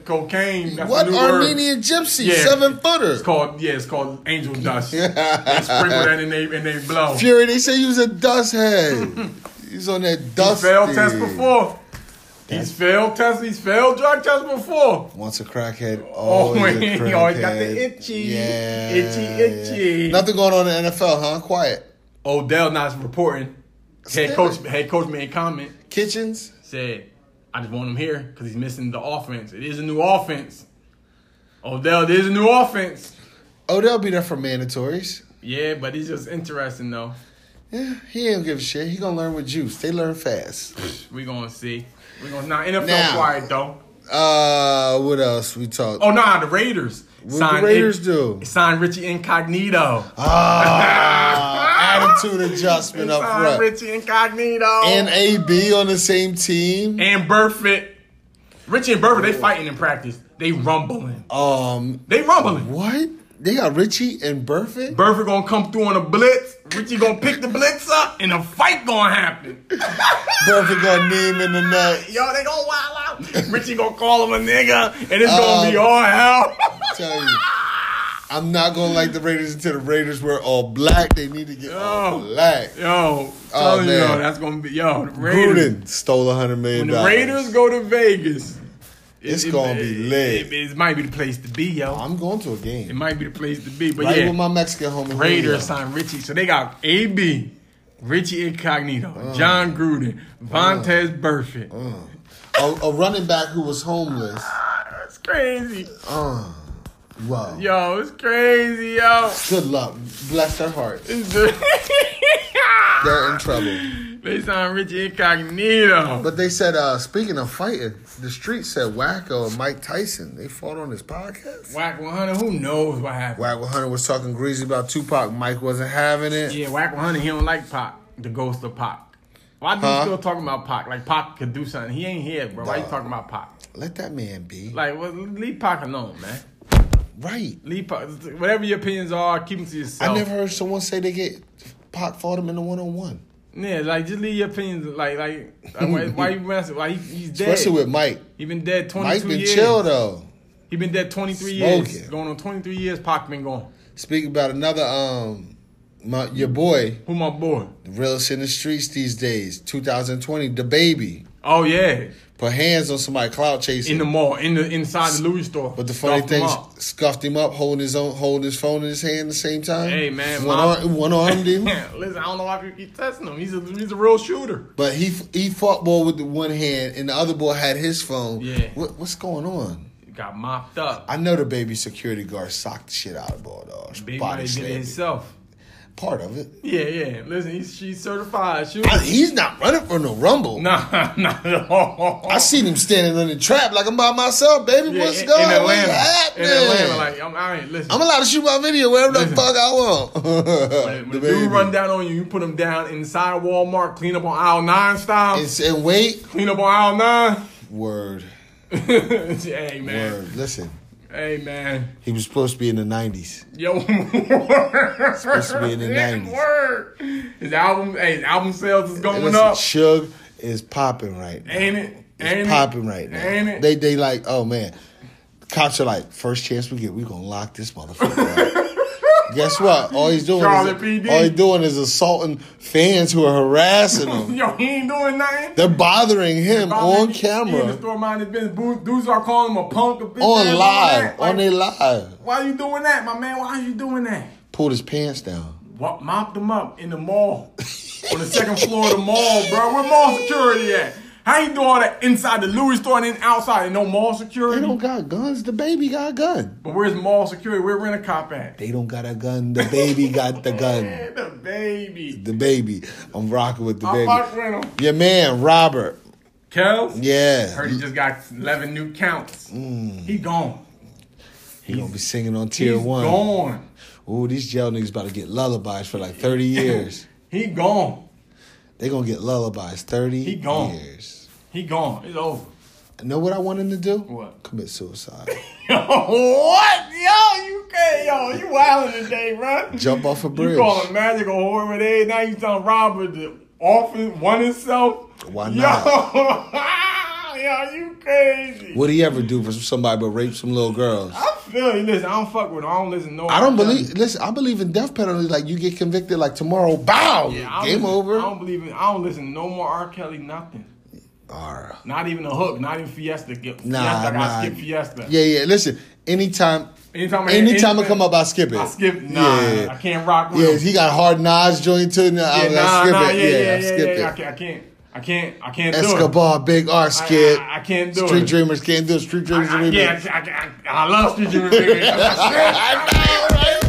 (laughs) Cocaine. That's what new word. Armenian gypsy? Yeah. Seven footer. It's called yeah. It's called angel (laughs) dust. they sprinkle that in they in they blow. Fury, they say he was a dust head. He's on that dust. failed tests before. He's failed tests. He's failed drug tests before. Once a crackhead, Oh, always man, a he crackhead. always got the itchy, yeah, itchy, itchy. yeah. Nothing going on in the NFL, huh? Quiet. Odell not reporting. Head coach, head coach made a comment. Kitchens. Said, "I just want him here because he's missing the offense. It is a new offense. Odell, there's a new offense. Oh, they'll be there for mandatories. Yeah, but he's just interesting though. Yeah, he ain't give a shit. He gonna learn with juice. They learn fast. We gonna see. We gonna now NFL Now. quiet though. Uh, what else we talked? Oh nah, the Raiders. What the Raiders do? Signed Richie Incognito. Ah, (laughs) attitude adjustment up Signed front. Richie Incognito. And AB on the same team. and Burfict. Richie and Burfict, they fighting in practice. They rumbling. Um, They rumbling. what? They got Richie and Burfict. Burfict gonna come through on a blitz. Richie gonna pick the blitz up, and a fight gonna happen. (laughs) Got knee him in the nuts. Yo, they gonna wild out. Richie gonna call him a nigga, and it's gonna be Um, all hell. (laughs) Tell you, I'm not gonna like the Raiders until the Raiders wear all black. They need to get all black. Yo, Oh, telling you, man. yo, that's gonna be yo. The Raiders, Gruden stole a hundred million when the dollars. Raiders go to Vegas, It's gonna be lit. It, it might be the place to be, yo. I'm going to a game. It might be the place to be, but Right yeah, with my Mexican homie. Raiders signed Richie. So they got AB, Richie Incognito, Uh. Jon Gruden, Vontaze Burfict. a, a running back who was homeless. That's crazy. Uh, wow. Yo, it's crazy, yo. Good luck. Bless their hearts. (laughs) They're in trouble. They signed Richie Incognito. But they said, uh, speaking of fighting, the street said Wacko and Mike Tyson, they fought on his podcast. Whack 100, who knows what happened? Wacko Hunter was talking greasy about Tupac. Mike wasn't having it. Yeah, Whack 100, he don't like Pac, the ghost of Pac. Why do you still talking about Pac? Like Pac could do something. He ain't here, bro. Why you talking about Pac? Let that man be. Like, well, leave Pac alone, man. Right. Leave Pac. Whatever your opinions are, keep them to yourself. I never heard someone say they get Pac fought him in the one on one. Yeah, like just leave your opinions. Like, like, like why, why you messing? Why he, he's dead? Especially with Mike. he been dead twenty Mike two been years. chill though. He been dead twenty three years. Going on twenty three years. Pac been gone. Speaking about another um my your boy, Who my boy? the realest in the streets these days, 2020, DaBaby. Oh yeah, Put hands on somebody clout chasing. in the mall, in the inside the Louis store. But the funny thing, scuffed him up, holding his own, holding his phone in his hand at the same time. Hey, man, one arm, one armed him. (laughs) Listen, I don't know why people keep testing him. He's a he's a real shooter. But he he fought ball with the one hand, and the other boy had his phone. Yeah. What, what's going on? Got mopped up. I know DaBaby security guard socked the shit out of ball dog. Baby Body might have did it himself. Part of it. Yeah, yeah. Listen, he's she's certified shooter. I- he's not running for no rumble. Nah, (laughs) not at all. I seen him standing in the trap like I'm by myself, baby. Yeah, What's in, going in on? Atlanta. What's happening? In Atlanta, like I'm, I ain't listen. I'm allowed to shoot my video wherever the fuck I want. (laughs) when the dude run down on you, you put him down inside Walmart, clean up on aisle nine style. and, and wait. clean up on aisle nine. Word. (laughs) hey man, Word. Listen, hey man, he was supposed to be in the 90s. yo, (laughs) Supposed to be in the 90s. Word. His album, hey, his album sales is going Listen, up, Suge is popping right now. ain't it? Ain't It's popping right now. Ain't it? They they like, oh man. Cops are like, first chance we get, we gonna lock this motherfucker up. (laughs) Guess what? All he's doing Charlotte is PD. all he's doing is assaulting fans who are harassing him. (laughs) Yo, he ain't doing nothing. They're bothering him Probably on he- He in the camera, store minding his business. Dudes are calling him a punk, a bitch. on live, that. on Like, their live. Why are you doing that, my man? Why are you doing that? Pulled his pants down. What, mopped them up in the mall on the second floor of the mall, bro. Where mall security at? How you do all that inside the Louis store and then outside and no mall security? They don't got guns. The baby got a gun. But where's mall security? Where rent a cop at? They don't got a gun. The baby got the gun. Man, (laughs) the baby. The baby. I'm rocking with the I baby. him. Your man, Robert. Kels? Yeah. Heard he just got 11 new counts. Mm. He gone. He gonna be singing on tier He's one. gone. Ooh, these jail niggas about to get lullabies for like 30 years. (laughs) He gone. they gonna get lullabies 30 He gone. years. He gone. It's over. I Know what I want him to do? What? Commit suicide. (laughs) Yo, what? Yo, you can't. Yo, you wildin' today, bro. Jump off a bridge. You call magic magical horror A. Now you telling Robert to often one himself. Why Yo, not? (laughs) yo, you crazy. What'd he ever do for somebody but rape some little girls? I feel you. Listen, I don't fuck with him. I don't listen to no. I don't believe. Listen, I believe in death penalty. Like you get convicted, like tomorrow, bow, Yeah, game listen- over. I don't believe in. I don't listen no more R. Kelly. Nothing. Not even a hook. Not even Fiesta. Fiesta Nah, I nah. skip Fiesta. Yeah, yeah. Listen, anytime, Anytime, I anytime I come up, I skip it. I skip. Nah, Yeah. I can't rock with Yeah, him. he got hard Nas joint too. Nah, Yeah, I'm nah, skip nah, it. yeah, yeah, I yeah, skipped yeah, it. I can't, I can't, I can't, I can't do it. Escobar, Big R skit. I, I, I can't do Street it. Dreamers can't do it. Street Dreamers I, I, yeah, I, I, I love Street Dreamers. (laughs) I know, right? Can't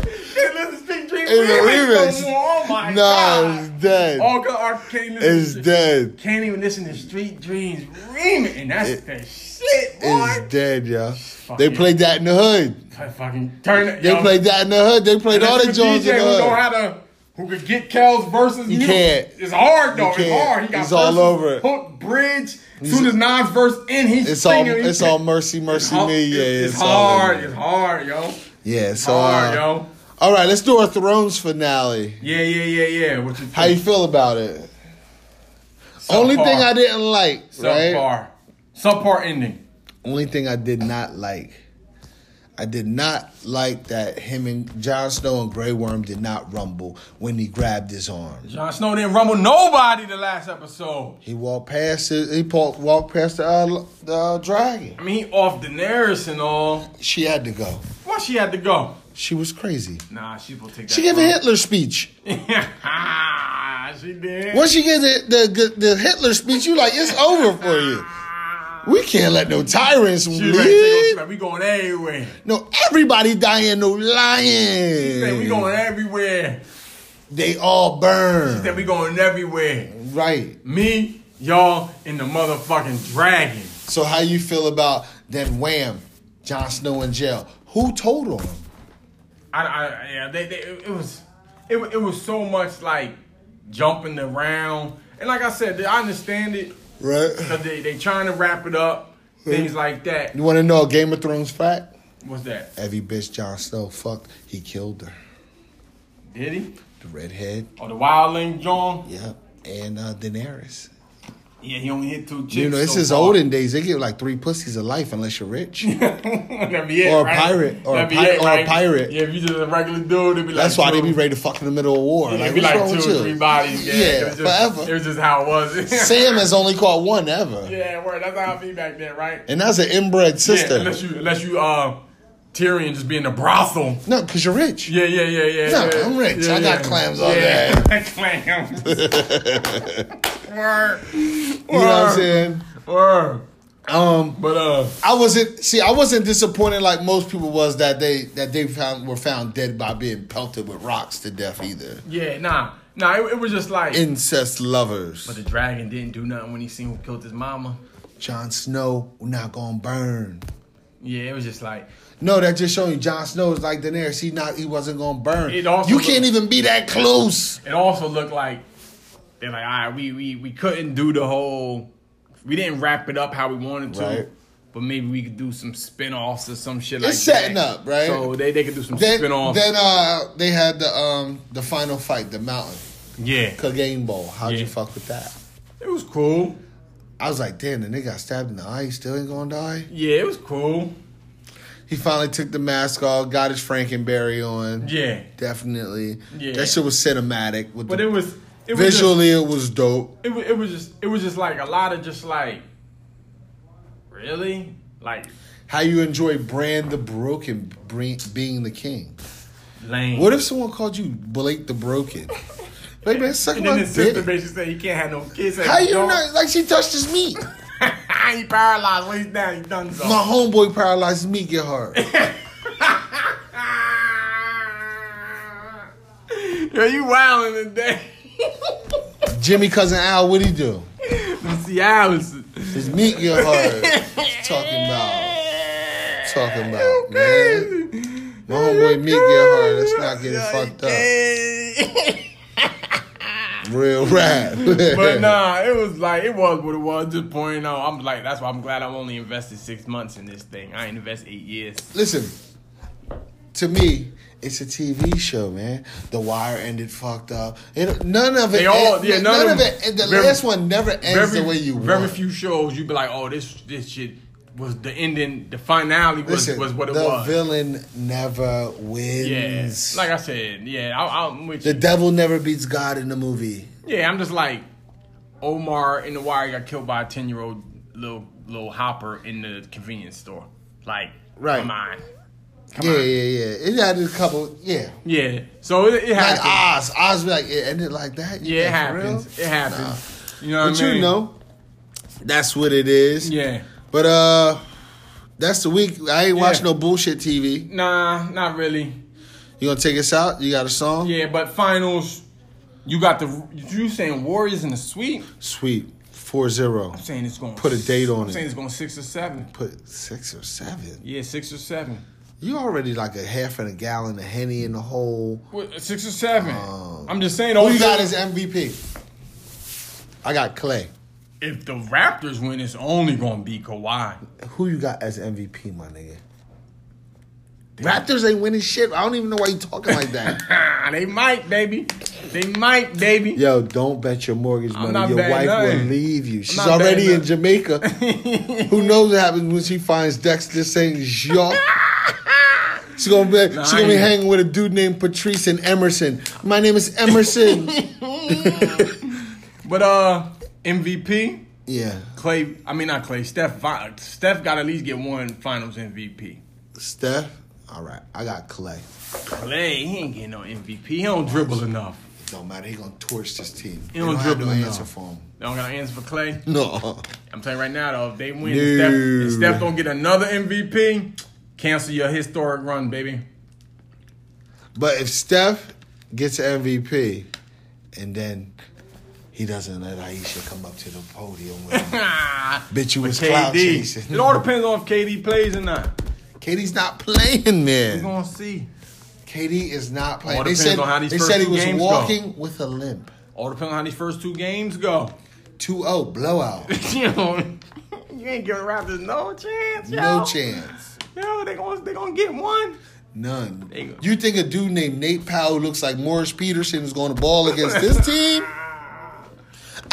Street a remix. Oh my Nah, god. it's dead. All good art can't. It's dead. Can't even listen to Street Dreams remix, and that's It- the shit, boy. It's dead, yo. They played that in the hood. Fucking turn it. They yo. played that in the hood. They played all the Jones in the who know hood. how to who could get Kel's verses. You can't. It's hard though. It's hard. He got He's all over it. Hook, bridge. Soon as Nas verse in, he's It's all singing. it's all mercy, mercy hard. me. Yeah, it's, it's, all hard. It's hard, yo. Yeah, so hard, uh, yo. All right, let's do our Thrones finale. Yeah, yeah, yeah, yeah. What you How you feel about it? Subpar. Only thing I didn't like, right? subpar, subpar ending. Only thing I did not like. I did not like that him and Jon Snow and Grey Worm did not rumble when he grabbed his arm. Jon Snow didn't rumble nobody the last episode. He walked past it. He walked, walked past the, uh, the uh, dragon. I mean, he off Daenerys and all. She had to go. Why she had to go? She was crazy. Nah, she will take that. She gave a. Hitler speech. (laughs) she did. Once you get the, the the Hitler speech, you like it's over for you. (laughs) We can't let no tyrants She ready to take over. She lead. like, we going everywhere. No, everybody dying, no She said we going everywhere. They all burn. She said we going everywhere. Right. Me, y'all, and the motherfucking dragon. So how you feel about then Wham, Jon Snow in jail? Who told on him? I, I yeah, they, they it was it, it was so much like jumping around, and like I said, I understand it Right. because they they trying to wrap it up, things like that. You want to know a Game of Thrones fact? What's that? Every bitch Jon Snow fucked, he killed her. Did he? The redhead. Oh, the wildling John? Yep. And uh, Daenerys. Yeah, he only hit two chicks. You know, it's so his far. olden days. They give like three pussies of life unless you're rich. (laughs) That'd be it, Or a right? pirate, or a That'd be pi- it, or a pirate. Yeah, if you just a regular dude, it'd be like That's why they two- be ready to fuck in the middle of war. Yeah, like, be like two or three bodies. Yeah, Yeah, it was just, forever. It was just how it was. (laughs) Sam has only caught one ever. yeah, word. That's how it be back then, right? And that's an inbred sister. Yeah, unless you, unless you, uh, Tyrion just being a brothel. no, because you're rich. Yeah, yeah, yeah, yeah. No, yeah. I'm rich. Yeah, I got yeah. clams all yeah. day. (laughs) clams. (laughs) Word. You know what I'm saying? Word. Um, But uh, I wasn't see. I wasn't disappointed like most people was that they that they found were found dead by being pelted with rocks to death either. yeah, nah, nah. It, it was just like. Incest lovers. but the dragon didn't do nothing when he seen who killed his mama. Jon Snow, we're not gonna burn. Yeah, it was just like. No, that just showing you Jon Snow is like Daenerys. He not he wasn't gonna burn. It also you look- can't even be that close. It also looked like they're like, all right, we we we couldn't do the whole. We didn't wrap it up how we wanted to. Right. But maybe we could do some spin-offs or some shit like It's that. setting up, right? So they, they could do some Then spin-offs. then uh they had the um the final fight, the mountain yeah. Clegane Bowl. How'd Yeah. you fuck with that? It was cool. I was like, damn, the nigga got stabbed in the eye. He still ain't gonna die. Yeah, it was cool. He finally took the mask off, got his Frankenberry on. Yeah. Definitely. Yeah. That shit was cinematic. With But the, it was it was just, visually, it was dope. it was, it was just it was just like a lot of just like really like How you enjoy Bran the Broken being the king? lame. What if someone called you Blake the Broken? Like, man, (laughs) suck and my then his sister basically said he can't have no kids. How you know? Like she touched his meat. (laughs) he paralyzed when he's down. He done so. My homeboy paralyzed me get hard. (laughs) Yo, you wildin' today. (laughs) Jimmy cousin Al, what he do? See, I was His meat get hard. talking about, talking about, man. My homeboy meat get hard. Let's not get it fucked up. Real rap. But (laughs) nah, it was like it was what it was. Just pointing out, I'm like that's why I'm glad I'm only invested six months in this thing. I ain't invest eight years. Listen, to me, it's a TV show, man. The Wire ended fucked up. It, none of it. They all- end- yeah, none none of of it. The very- last one never ends the way you very want. few shows You'd be like, oh, this this shit was the ending. The finale was Listen, was what it the was. The villain never wins. yeah, like I said, yeah, I, I'm with the you. devil never beats God in the movie. Yeah, I'm just like Omar in the wire got killed by a ten year old little little hopper in the convenience store. Like, Right. Come on. yeah, yeah, yeah. It had a couple. Yeah, Yeah. So it, it like. Oz. Oz be like it ended like that. You yeah, it think real? happens. It happens. You know what But I mean? you know, that's what it is. Yeah. But uh, that's the week. I ain't Yeah. watching no bullshit TV. Nah, not really. You gonna take us out? You got a song? Yeah, but finals. You got the. You saying Warriors in the sweep? Sweet. 4-0. I'm saying it's going. Put a date on I'm it. saying it's going six or seven. Put six or seven. Yeah, six or seven. You already like a half and a gallon of henny in the hole. What, six or seven. Oh. I'm just saying. Who you got as MVP? I got Clay. If the Raptors win, it's only going to be Kawhi. Who you got as MVP, my nigga? Raptors ain't winning shit. I don't even know why you talking like that. (laughs) They might, baby. They might, baby. Yo, don't bet your mortgage I'm money. Your wife will leave you. She's already in Jamaica. (laughs) Who knows what happens when she finds Dexter St. Jean? (laughs) She's gonna be Nah, she's gonna be hanging with a dude named Patrice and Emerson. My name is Emerson. But uh, MVP, yeah. Clay. I mean not Clay. Steph. Steph got at least get one Finals MVP. Steph. All right. I got Clay. Clay, he ain't getting no MVP. He don't dribble enough. It Don't matter. He gonna torch this team. He don't have dribble no enough. answer for him. They don't got an answer for Clay. No. I'm telling you right now, though, if they win, No. Steph, Steph don't get another MVP, cancel your historic run, baby. But if Steph gets MVP and then He doesn't let Ayesha come up to the podium with him. (laughs) Bitch, you was cloud chasing. It all depends on if KD plays or not. KD's not playing, man. We're gonna see. KD is not playing. All They depends said, on how these they first said he was games go. walking with a limp. All depends on how these first two games go. 2-0 blowout. (laughs) you know, (laughs) you ain't giving Raptors no chance. Yo. No chance. Yo, they gonna they gonna get one. None. You think a dude named Nate Powell looks like Morris Peterson is going to ball against this team?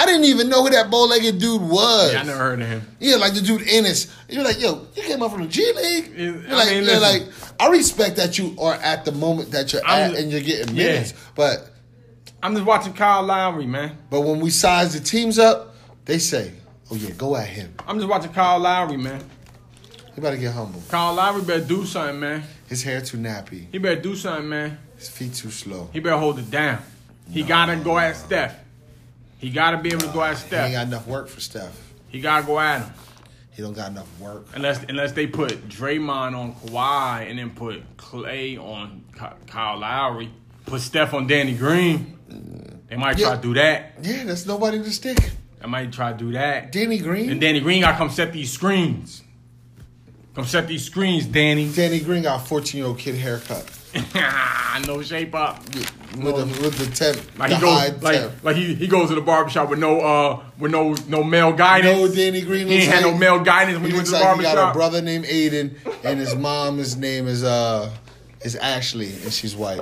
I didn't even know who that bow-legged dude was. Yeah, I never heard of him. Yeah, like the dude Ennis. You're like, yo, you came up from the G League. Yeah, You're I like, mean, listen. like, I respect that you are at the moment that you're I'm- at and you're getting yeah. minutes. But I'm just watching Kyle Lowry, man. but when we size the teams up, they say, oh yeah, go at him. I'm just watching Kyle Lowry, man. He better get humble. Kyle Lowry better do something, man. His hair too nappy. He better do something, man. His feet too slow. He better hold it down. He gotta go at Steph. He gotta be able to go at Steph. He ain't got enough work for Steph. He gotta go at him. He don't got enough work. Unless unless they put Draymond on Kawhi and then put Clay on Kyle Lowry, put Steph on Danny Green. They might try Yeah. to do that. Yeah, that's nobody to stick. I might try to do that. Danny Green. And Danny Green gotta come set these screens. Come set these screens, Danny. Danny Green got a 14 year old kid haircut (laughs) no shape up. With the with the temp, Like the he goes, like temp. like he, he goes to the barbershop with no uh with no no male guidance. No, Danny Green He ain't had no male guidance when He he went to the like he got a brother named Aiden, and his mom's name is uh is Ashley, and she's white.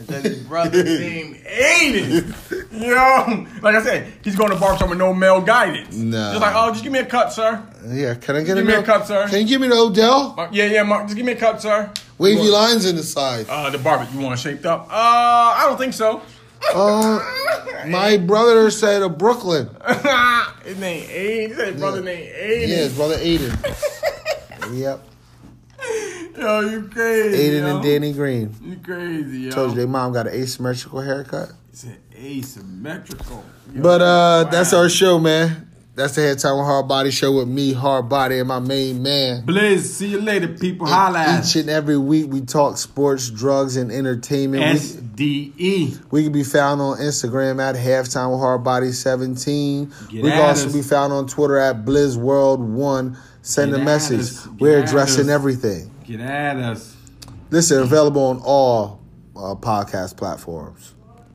That's his brother (laughs) named Aiden. Yo, like I said, he's going to barbershop with no male guidance. No. Just like, oh, just give me a cut, sir. Yeah, can I get Give a me a cut, sir. Can you give me the Odell? Uh, yeah, yeah, Mark, just give me a cut, sir. Wavy want- lines in the side. Uh, the barber, you want it shaped up? Uh, I don't think so. Uh, my (laughs) brother said of Brooklyn. (laughs) his name Aiden. His brother Yeah. name Aiden. Yeah, his brother Aiden. yep, Yo, you crazy. Aiden yo. and Danny Green. You crazy, yo. Told you their mom got an asymmetrical haircut. It's an asymmetrical. Yo, But uh, that's our show, man. That's the Halftime with Hard Body show with me, Hard Body, and my main man. Blizz, see you later, people. Holla Each and every week, we talk sports, drugs, and entertainment. SDE. we can be found on Instagram at halftime with Hard Body 17. Get we can also us. be found on Twitter at BlizzWorld1. Send Get a message. We're addressing us. everything. Get at us. Listen, available on all uh, podcast platforms.